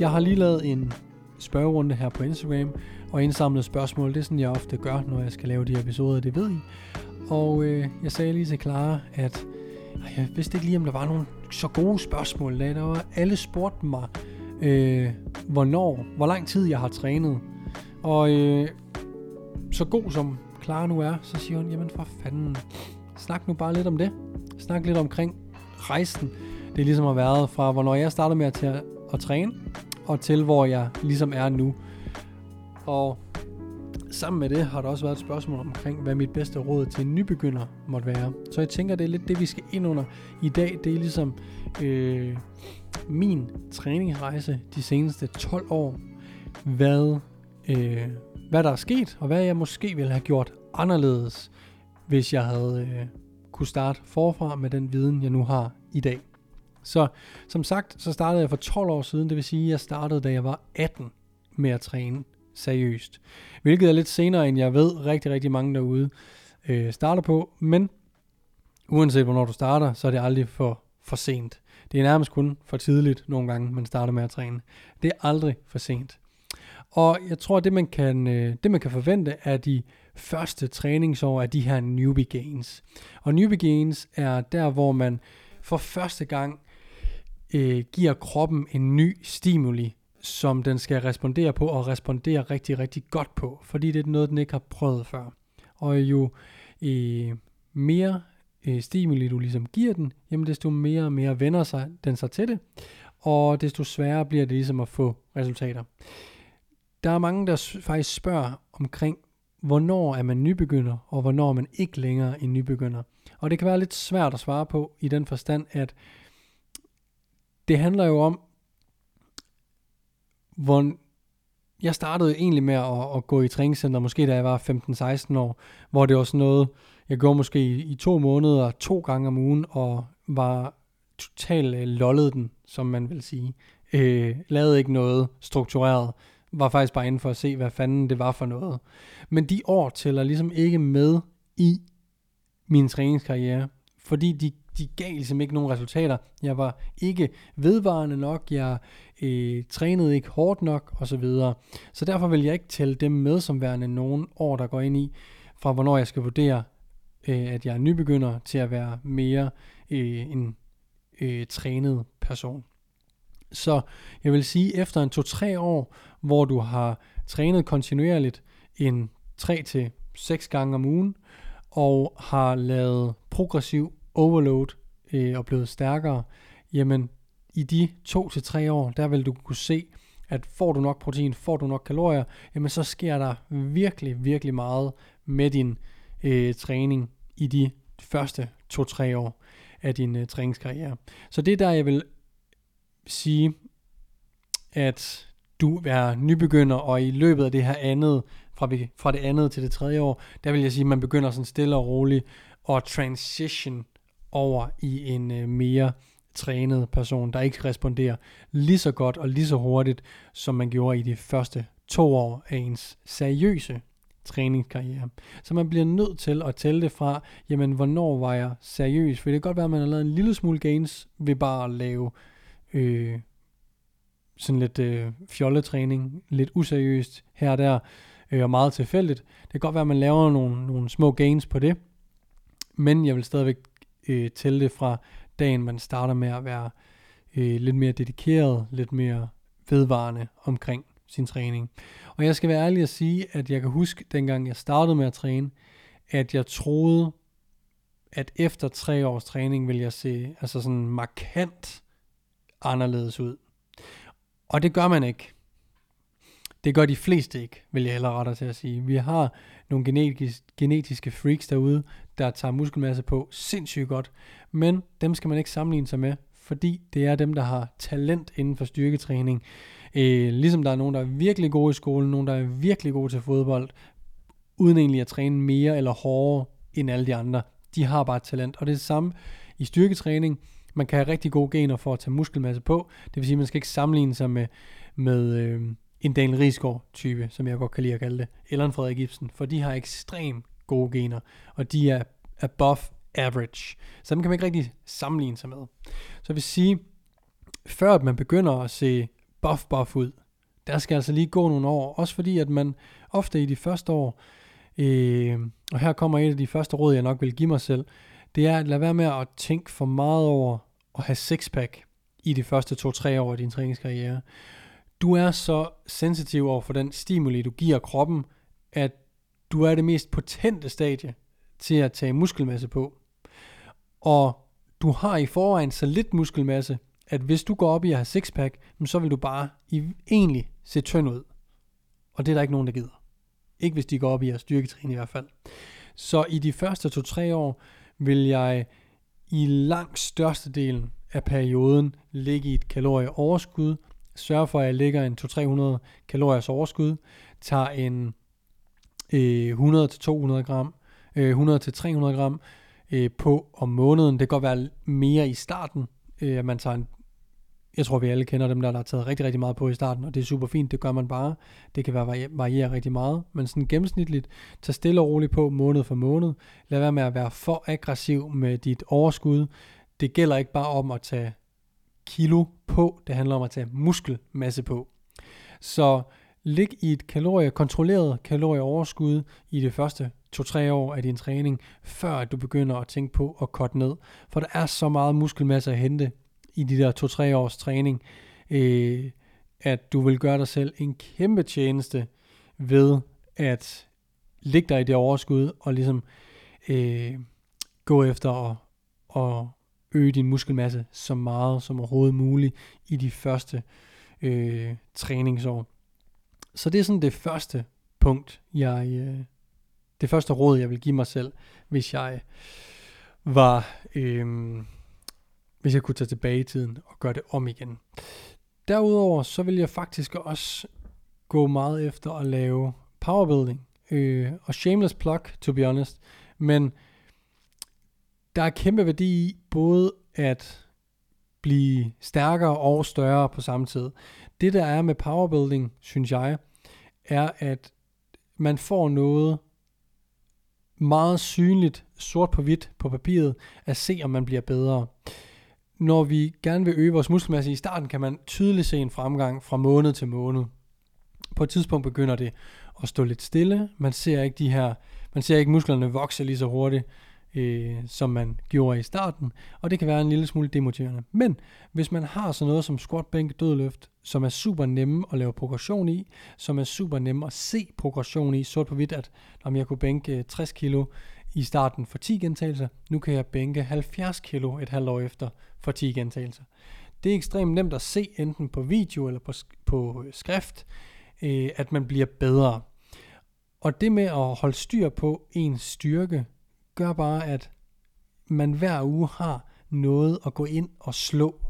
Jeg har lige lavet en spørgerunde her på Instagram, og indsamlet spørgsmål. Det er sådan, jeg ofte gør, når jeg skal lave de episoder, det ved I. Og øh, jeg sagde lige til Clara, at jeg vidste ikke lige, om der var nogle så gode spørgsmål. Da der var, alle spurgte mig, øh, hvornår, hvor lang tid jeg har trænet. Og øh, så god som Clara nu er, så siger hun, jamen for fanden, snak nu bare lidt om det. Snak lidt omkring rejsen. Det er ligesom har været fra, hvornår jeg startede med at, at, at træne, og til hvor jeg ligesom er nu. Og sammen med det har der også været et spørgsmål omkring, hvad mit bedste råd til en nybegynder måtte være. Så jeg tænker, det er lidt det, vi skal ind under i dag. Det er ligesom øh, min træningsrejse de seneste 12 år. Hvad, øh, hvad der er sket, og hvad jeg måske ville have gjort anderledes, hvis jeg havde øh, kunne starte forfra med den viden, jeg nu har i dag. Så som sagt, så startede jeg for 12 år siden, det vil sige, at jeg startede, da jeg var 18 med at træne seriøst. Hvilket er lidt senere, end jeg ved rigtig, rigtig mange derude øh, starter på. Men uanset hvornår du starter, så er det aldrig for, for sent. Det er nærmest kun for tidligt nogle gange, man starter med at træne. Det er aldrig for sent. Og jeg tror, at det man kan, øh, det man kan forvente er de første træningsår af de her newbie gains. Og newbie gains er der, hvor man for første gang øh, giver kroppen en ny stimuli, som den skal respondere på, og respondere rigtig, rigtig godt på, fordi det er noget, den ikke har prøvet før. Og jo øh, mere øh, stimuli du ligesom giver den, jamen desto mere og mere vender sig den sig til det, og desto sværere bliver det ligesom at få resultater. Der er mange, der faktisk spørger omkring, hvornår er man nybegynder, og hvornår er man ikke længere en nybegynder. Og det kan være lidt svært at svare på i den forstand, at det handler jo om, hvor jeg startede egentlig med at, at gå i træningscenter, måske da jeg var 15-16 år, hvor det var sådan noget, jeg gjorde måske i, i to måneder, to gange om ugen, og var totalt øh, lollet den, som man vil sige. Øh, lavede ikke noget struktureret, var faktisk bare inde for at se, hvad fanden det var for noget. Men de år tæller ligesom ikke med i min træningskarriere, fordi de de gav ligesom ikke nogen resultater. Jeg var ikke vedvarende nok, jeg øh, trænede ikke hårdt nok osv. Så, så derfor vil jeg ikke tælle dem med som værende nogen år, der går ind i, fra hvornår jeg skal vurdere, øh, at jeg er nybegynder til at være mere øh, en øh, trænet person. Så jeg vil sige, efter en 2-3 år, hvor du har trænet kontinuerligt en 3-6 gange om ugen, og har lavet progressiv overload øh, og blevet stærkere, jamen i de to til tre år, der vil du kunne se, at får du nok protein, får du nok kalorier, jamen så sker der virkelig, virkelig meget med din øh, træning i de første to-tre år af din øh, træningskarriere. Så det er der, jeg vil sige, at du er nybegynder, og i løbet af det her andet, fra, fra det andet til det tredje år, der vil jeg sige, at man begynder sådan stille og roligt at transition over i en øh, mere trænet person, der ikke responderer lige så godt og lige så hurtigt, som man gjorde i de første to år af ens seriøse træningskarriere. Så man bliver nødt til at tælle det fra, jamen hvornår var jeg seriøs? For det kan godt være, at man har lavet en lille smule gains ved bare at lave øh, sådan lidt øh, fjolletræning, lidt useriøst her og der, øh, og meget tilfældigt. Det kan godt være, at man laver nogle, nogle små gains på det, men jeg vil stadigvæk øh, tælle det fra dagen, man starter med at være øh, lidt mere dedikeret, lidt mere vedvarende omkring sin træning. Og jeg skal være ærlig at sige, at jeg kan huske, dengang jeg startede med at træne, at jeg troede, at efter tre års træning vil jeg se altså sådan markant anderledes ud. Og det gør man ikke. Det gør de fleste ikke, vil jeg hellere rette til at sige. Vi har nogle genetisk, genetiske freaks derude, der tager muskelmasse på sindssygt godt, men dem skal man ikke sammenligne sig med, fordi det er dem, der har talent inden for styrketræning. Øh, ligesom der er nogen, der er virkelig gode i skolen, nogen, der er virkelig gode til fodbold, uden egentlig at træne mere eller hårdere end alle de andre. De har bare talent, og det er det samme i styrketræning. Man kan have rigtig gode gener for at tage muskelmasse på. Det vil sige, at man skal ikke sammenligne sig med, med øh, en Daniel Riesgaard type, som jeg godt kan lide at kalde det, eller en Frederik Ibsen, for de har ekstrem gode gener, og de er above average. Så dem kan man ikke rigtig sammenligne sig med. Så jeg vil sige, før at man begynder at se buff buff ud, der skal altså lige gå nogle år, også fordi at man ofte i de første år, øh, og her kommer et af de første råd, jeg nok vil give mig selv, det er at lade være med at tænke for meget over at have sixpack i de første 2-3 år af din træningskarriere. Du er så sensitiv over for den stimuli, du giver kroppen, at du er det mest potente stadie til at tage muskelmasse på. Og du har i forvejen så lidt muskelmasse, at hvis du går op i at have sixpack, så vil du bare i, egentlig se tynd ud. Og det er der ikke nogen, der gider. Ikke hvis de går op i at styrketræne i hvert fald. Så i de første 2-3 år vil jeg i langt størstedelen af perioden ligge i et kalorieoverskud, sørge for, at jeg ligger en 200-300 kaloriers overskud, tager en øh, 100-200 gram, øh, 100-300 gram øh, på om måneden. Det kan godt være mere i starten, øh, at man tager en jeg tror, vi alle kender dem der, der har taget rigtig, rigtig meget på i starten, og det er super fint, det gør man bare. Det kan være variere rigtig meget, men sådan gennemsnitligt, tag stille og roligt på måned for måned. Lad være med at være for aggressiv med dit overskud. Det gælder ikke bare om at tage kilo på, det handler om at tage muskelmasse på. Så lig i et kalorie, kontrolleret kalorieoverskud i det første 2-3 år af din træning, før at du begynder at tænke på at korte ned. For der er så meget muskelmasse at hente i de der 2-3 års træning, øh, at du vil gøre dig selv en kæmpe tjeneste ved at ligge dig i det overskud og ligesom øh, gå efter at, at øge din muskelmasse så meget som overhovedet muligt i de første øh, træningsår. Så det er sådan det første punkt, jeg, øh, det første råd, jeg vil give mig selv, hvis jeg var, øh, hvis jeg kunne tage tilbage i tiden og gøre det om igen. Derudover så vil jeg faktisk også gå meget efter at lave powerbuilding. Øh, og shameless plug, to be honest. Men der er kæmpe værdi i både at blive stærkere og større på samme tid. Det der er med powerbuilding, synes jeg, er at man får noget meget synligt sort på hvidt på papiret at se, om man bliver bedre når vi gerne vil øge vores muskelmasse i starten, kan man tydeligt se en fremgang fra måned til måned. På et tidspunkt begynder det at stå lidt stille. Man ser ikke de her, man ser ikke musklerne vokse lige så hurtigt, øh, som man gjorde i starten, og det kan være en lille smule demotiverende. Men hvis man har sådan noget som squat, bænk, dødløft, som er super nemme at lave progression i, som er super nemme at se progression i, sort på hvidt, at om jeg kunne bænke øh, 60 kilo i starten for 10 gentagelser, nu kan jeg bænke 70 kilo et halvt år efter for 10 gentagelser. Det er ekstremt nemt at se, enten på video eller på, på øh, skrift, øh, at man bliver bedre. Og det med at holde styr på ens styrke, gør bare, at man hver uge har noget at gå ind og slå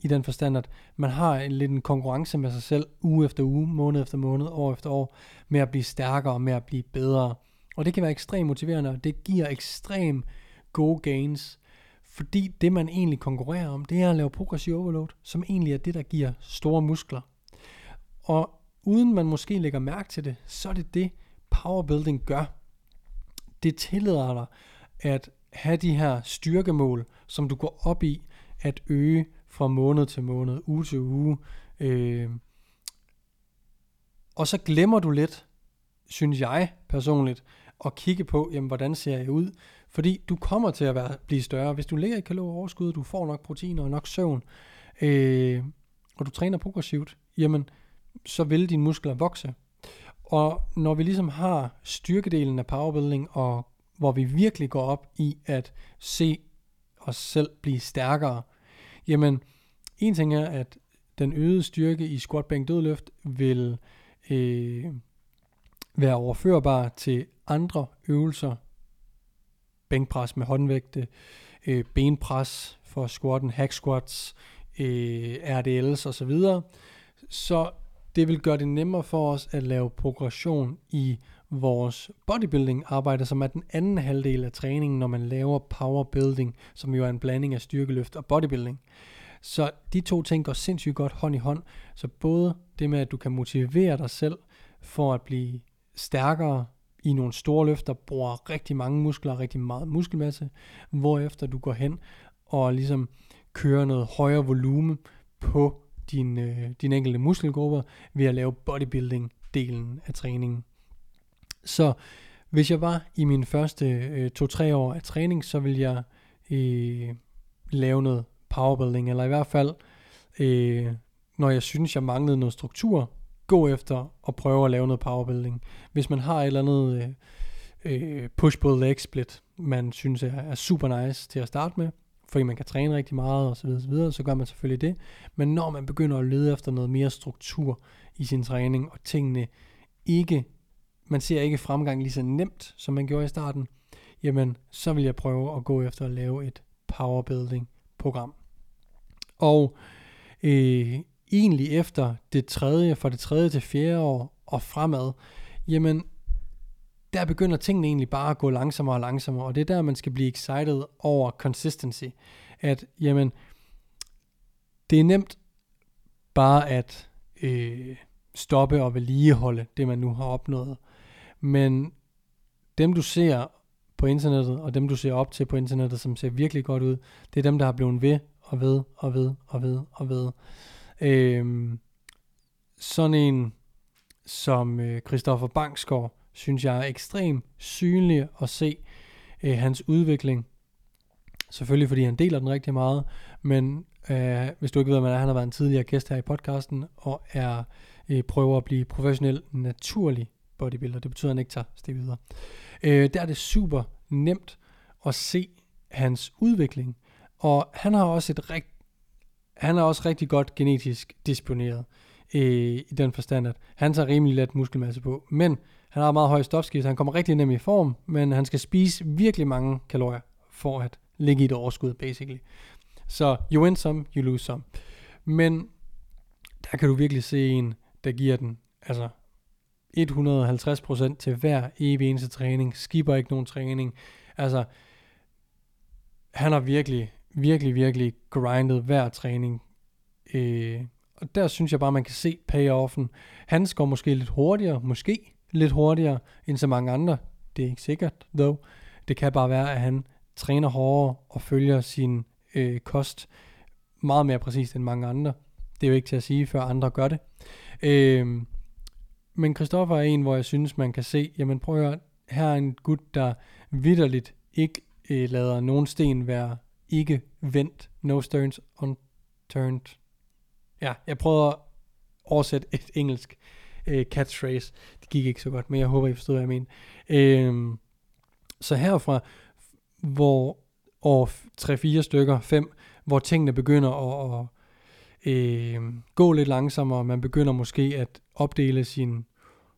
i den forstand, at man har en lidt en konkurrence med sig selv uge efter uge, måned efter måned, år efter år, med at blive stærkere, med at blive bedre. Og det kan være ekstremt motiverende, og det giver ekstremt gode gains. Fordi det, man egentlig konkurrerer om, det er at lave progressive overload, som egentlig er det, der giver store muskler. Og uden man måske lægger mærke til det, så er det det, powerbuilding gør. Det tillader dig at have de her styrkemål, som du går op i at øge fra måned til måned, uge til uge. Øh, og så glemmer du lidt, synes jeg personligt, at kigge på, jamen, hvordan ser jeg ud? Fordi du kommer til at være, blive større. Hvis du ligger i kalorieoverskud, du får nok proteiner og nok søvn, øh, og du træner progressivt, jamen, så vil dine muskler vokse. Og når vi ligesom har styrkedelen af powerbuilding, og hvor vi virkelig går op i at se os selv blive stærkere, jamen, en ting er, at den øgede styrke i squat, bænk, dødløft vil øh, være overførbar til andre øvelser. Bænkpres med håndvægte, øh, benpres for squatten, hack squats, øh, RDLs osv. Så det vil gøre det nemmere for os at lave progression i vores bodybuilding arbejde, som er den anden halvdel af træningen, når man laver powerbuilding, som jo er en blanding af styrkeløft og bodybuilding. Så de to ting går sindssygt godt hånd i hånd. Så både det med, at du kan motivere dig selv for at blive stærkere i nogle store løfter, bruger rigtig mange muskler, rigtig meget muskelmasse, hvorefter du går hen og ligesom kører noget højere volumen på din, øh, din enkelte muskelgrupper ved at lave bodybuilding-delen af træningen. Så hvis jeg var i mine første øh, 2-3 år af træning, så vil jeg øh, lave noget powerbuilding, eller i hvert fald, øh, når jeg synes, jeg manglede noget struktur, gå efter og prøve at lave noget powerbuilding. Hvis man har et eller andet øh, øh, push-pull leg split, man synes er, er super nice til at starte med, fordi man kan træne rigtig meget osv., så, videre, så gør man selvfølgelig det. Men når man begynder at lede efter noget mere struktur i sin træning, og tingene ikke, man ser ikke fremgang lige så nemt, som man gjorde i starten, jamen så vil jeg prøve at gå efter at lave et powerbuilding program. Og øh, egentlig efter det tredje, fra det tredje til fjerde år og fremad, jamen der begynder tingene egentlig bare at gå langsommere og langsommere, og det er der, man skal blive excited over consistency. At, jamen, det er nemt bare at øh, stoppe og vedligeholde det, man nu har opnået. Men dem, du ser på internettet, og dem, du ser op til på internettet, som ser virkelig godt ud, det er dem, der har blevet ved og ved og ved og ved og ved. Øh, sådan en som øh, Christoffer Bangsgaard, synes jeg er ekstremt synlig at se øh, hans udvikling. Selvfølgelig fordi han deler den rigtig meget, men øh, hvis du ikke ved, hvad han har været en tidligere gæst her i podcasten, og er øh, prøver at blive professionel, naturlig bodybuilder. Det betyder, at han ikke tager steg videre. Øh, der er det super nemt at se hans udvikling. Og han har også et rigt, han er også rigtig godt genetisk disponeret øh, i den forstand, at han tager rimelig let muskelmasse på. Men han har meget høj stofskifte, han kommer rigtig nemt i form, men han skal spise virkelig mange kalorier for at ligge i et overskud, basically. Så you win some, you lose some. Men der kan du virkelig se en, der giver den altså 150% til hver evig eneste træning, skipper ikke nogen træning. Altså, han har virkelig, virkelig, virkelig grindet hver træning. Øh, og der synes jeg bare, man kan se payoffen. Han går måske lidt hurtigere, måske, lidt hurtigere end så mange andre. Det er ikke sikkert, though. Det kan bare være, at han træner hårdere og følger sin øh, kost meget mere præcist end mange andre. Det er jo ikke til at sige, før andre gør det. Øh, men Christoffer er en, hvor jeg synes, man kan se, jamen prøv at høre, her er en gut, der vidderligt ikke øh, lader nogen sten være ikke vendt. No stones unturned. Ja, jeg prøvede at oversætte et engelsk øh, catchphrase. Det gik ikke så godt, men jeg håber, I forstod, hvad jeg mener. Øh, så herfra, hvor år 3-4 stykker, 5, hvor tingene begynder at, at øh, gå lidt langsommere, man begynder måske at opdele sin,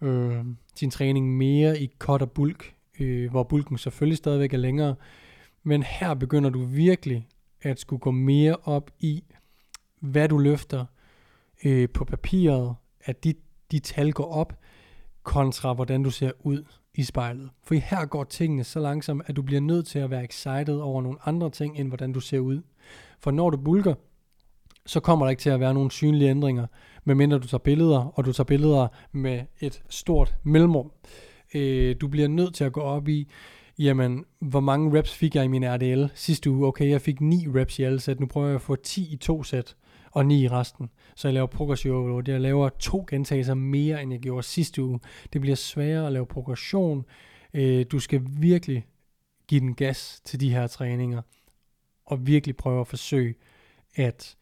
øh, sin træning mere i cut og bulk, øh, hvor bulken selvfølgelig stadigvæk er længere, men her begynder du virkelig at skulle gå mere op i, hvad du løfter øh, på papiret, at dit de tal går op, kontra hvordan du ser ud i spejlet. For her går tingene så langsomt, at du bliver nødt til at være excited over nogle andre ting, end hvordan du ser ud. For når du bulker, så kommer der ikke til at være nogen synlige ændringer, medmindre du tager billeder, og du tager billeder med et stort mellemrum. Øh, du bliver nødt til at gå op i, jamen, hvor mange reps fik jeg i min RDL sidste uge? Okay, jeg fik 9 reps i alle sæt, nu prøver jeg at få 10 i to sæt og 9 i resten. Så jeg laver progressiv overload. Jeg laver to gentagelser mere, end jeg gjorde sidste uge. Det bliver sværere at lave progression. Øh, du skal virkelig give den gas til de her træninger, og virkelig prøve at forsøge at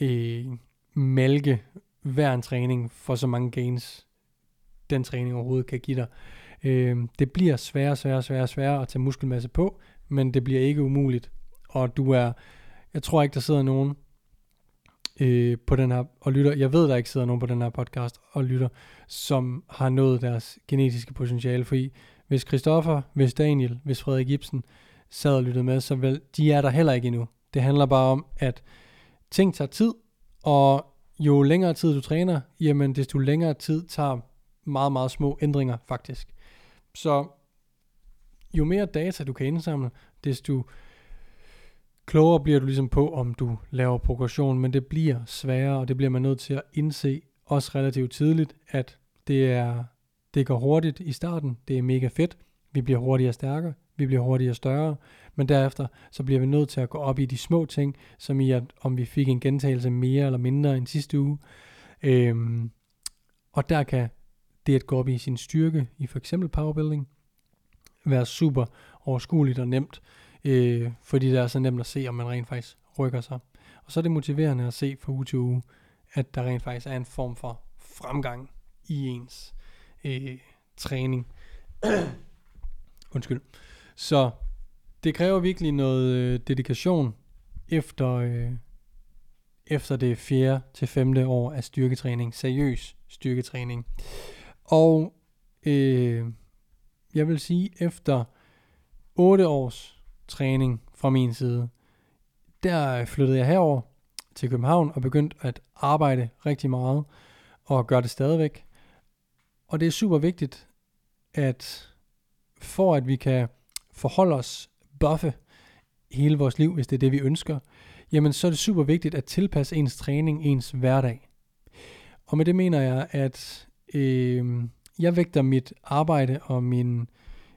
øh, malke hver en træning for så mange gains, den træning overhovedet kan give dig. Øh, det bliver sværere, sværere, sværere, sværere at tage muskelmasse på, men det bliver ikke umuligt. Og du er, jeg tror ikke, der sidder nogen øh, på den her, og lytter, jeg ved, der ikke sidder nogen på den her podcast og lytter, som har nået deres genetiske potentiale, fordi hvis Christoffer, hvis Daniel, hvis Frederik Ibsen sad og lyttede med, så vel, de er der heller ikke endnu. Det handler bare om, at ting tager tid, og jo længere tid du træner, jamen desto længere tid tager meget, meget små ændringer faktisk. Så jo mere data du kan indsamle, desto klogere bliver du ligesom på, om du laver progression, men det bliver sværere, og det bliver man nødt til at indse også relativt tidligt, at det er det går hurtigt i starten, det er mega fedt, vi bliver hurtigere stærkere, vi bliver hurtigere større, men derefter så bliver vi nødt til at gå op i de små ting, som i at om vi fik en gentagelse mere eller mindre end sidste uge. Øhm, og der kan det at gå op i sin styrke i for eksempel powerbuilding være super overskueligt og nemt, øh, fordi det er så nemt at se, om man rent faktisk rykker sig. Og så er det motiverende at se fra uge til uge, at der rent faktisk er en form for fremgang i ens øh, træning. Undskyld. Så det kræver virkelig noget øh, dedikation efter, øh, efter det fjerde til femte år af styrketræning. Seriøs styrketræning. Og øh, jeg vil sige, efter 8 års træning fra min side, der flyttede jeg herover til København og begyndte at arbejde rigtig meget og gøre det stadigvæk. Og det er super vigtigt, at for at vi kan forholde os, buffe hele vores liv, hvis det er det, vi ønsker, jamen så er det super vigtigt at tilpasse ens træning, ens hverdag. Og med det mener jeg, at øh, jeg vægter mit arbejde og min,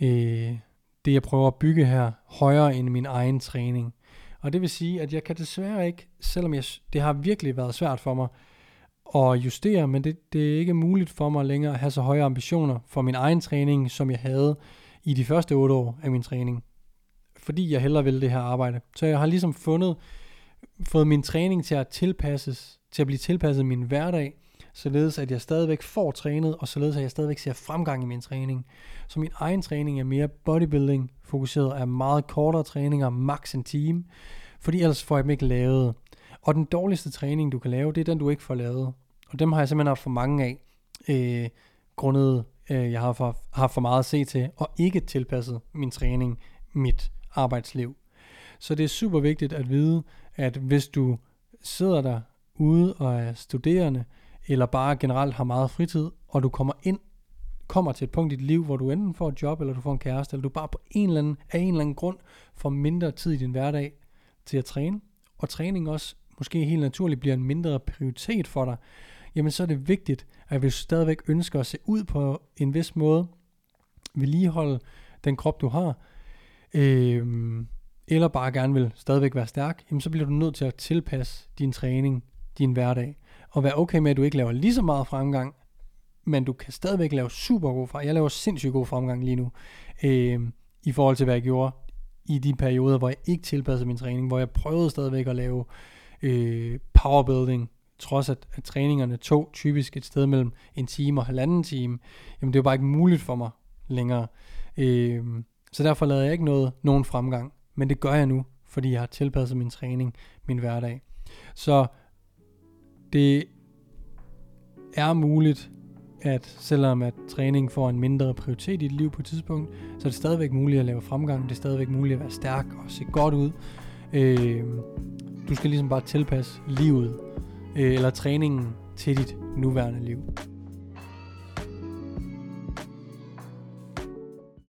øh, det, jeg prøver at bygge her, højere end min egen træning. Og det vil sige, at jeg kan desværre ikke, selvom jeg, det har virkelig været svært for mig at justere, men det, det er ikke muligt for mig længere at have så høje ambitioner for min egen træning, som jeg havde i de første otte år af min træning. Fordi jeg hellere vil det her arbejde. Så jeg har ligesom fundet, fået min træning til at tilpasses, til at blive tilpasset min hverdag, således at jeg stadigvæk får trænet, og således at jeg stadigvæk ser fremgang i min træning. Så min egen træning er mere bodybuilding fokuseret, er meget kortere træninger, max en time, fordi ellers får jeg dem ikke lavet. Og den dårligste træning, du kan lave, det er den, du ikke får lavet. Og dem har jeg simpelthen haft for mange af, øh, grundet øh, jeg har for, har for meget at se til, og ikke tilpasset min træning, mit arbejdsliv. Så det er super vigtigt at vide, at hvis du sidder der ude og er studerende, eller bare generelt har meget fritid, og du kommer ind, kommer til et punkt i dit liv, hvor du enten får et job, eller du får en kæreste, eller du bare på en eller anden, af en eller anden grund får mindre tid i din hverdag til at træne, og træning også måske helt naturligt bliver en mindre prioritet for dig, jamen så er det vigtigt, at hvis du stadigvæk ønsker at se ud på en vis måde, vedligeholde den krop, du har, øh, eller bare gerne vil stadigvæk være stærk, jamen så bliver du nødt til at tilpasse din træning, din hverdag, og være okay med, at du ikke laver lige så meget fremgang, men du kan stadigvæk lave super god fremgang. Jeg laver sindssygt god fremgang lige nu, øh, i forhold til, hvad jeg gjorde i de perioder, hvor jeg ikke tilpassede min træning, hvor jeg prøvede stadigvæk at lave øh, powerbuilding, trods at, at træningerne tog typisk et sted mellem en time og halvanden time, jamen det var bare ikke muligt for mig længere. Øh, så derfor lavede jeg ikke noget, nogen fremgang, men det gør jeg nu, fordi jeg har tilpasset min træning, min hverdag. Så det er muligt, at selvom at træning får en mindre prioritet i dit liv på et tidspunkt, så er det stadigvæk muligt at lave fremgang, det er stadigvæk muligt at være stærk og se godt ud. Øh, du skal ligesom bare tilpasse livet, øh, eller træningen til dit nuværende liv.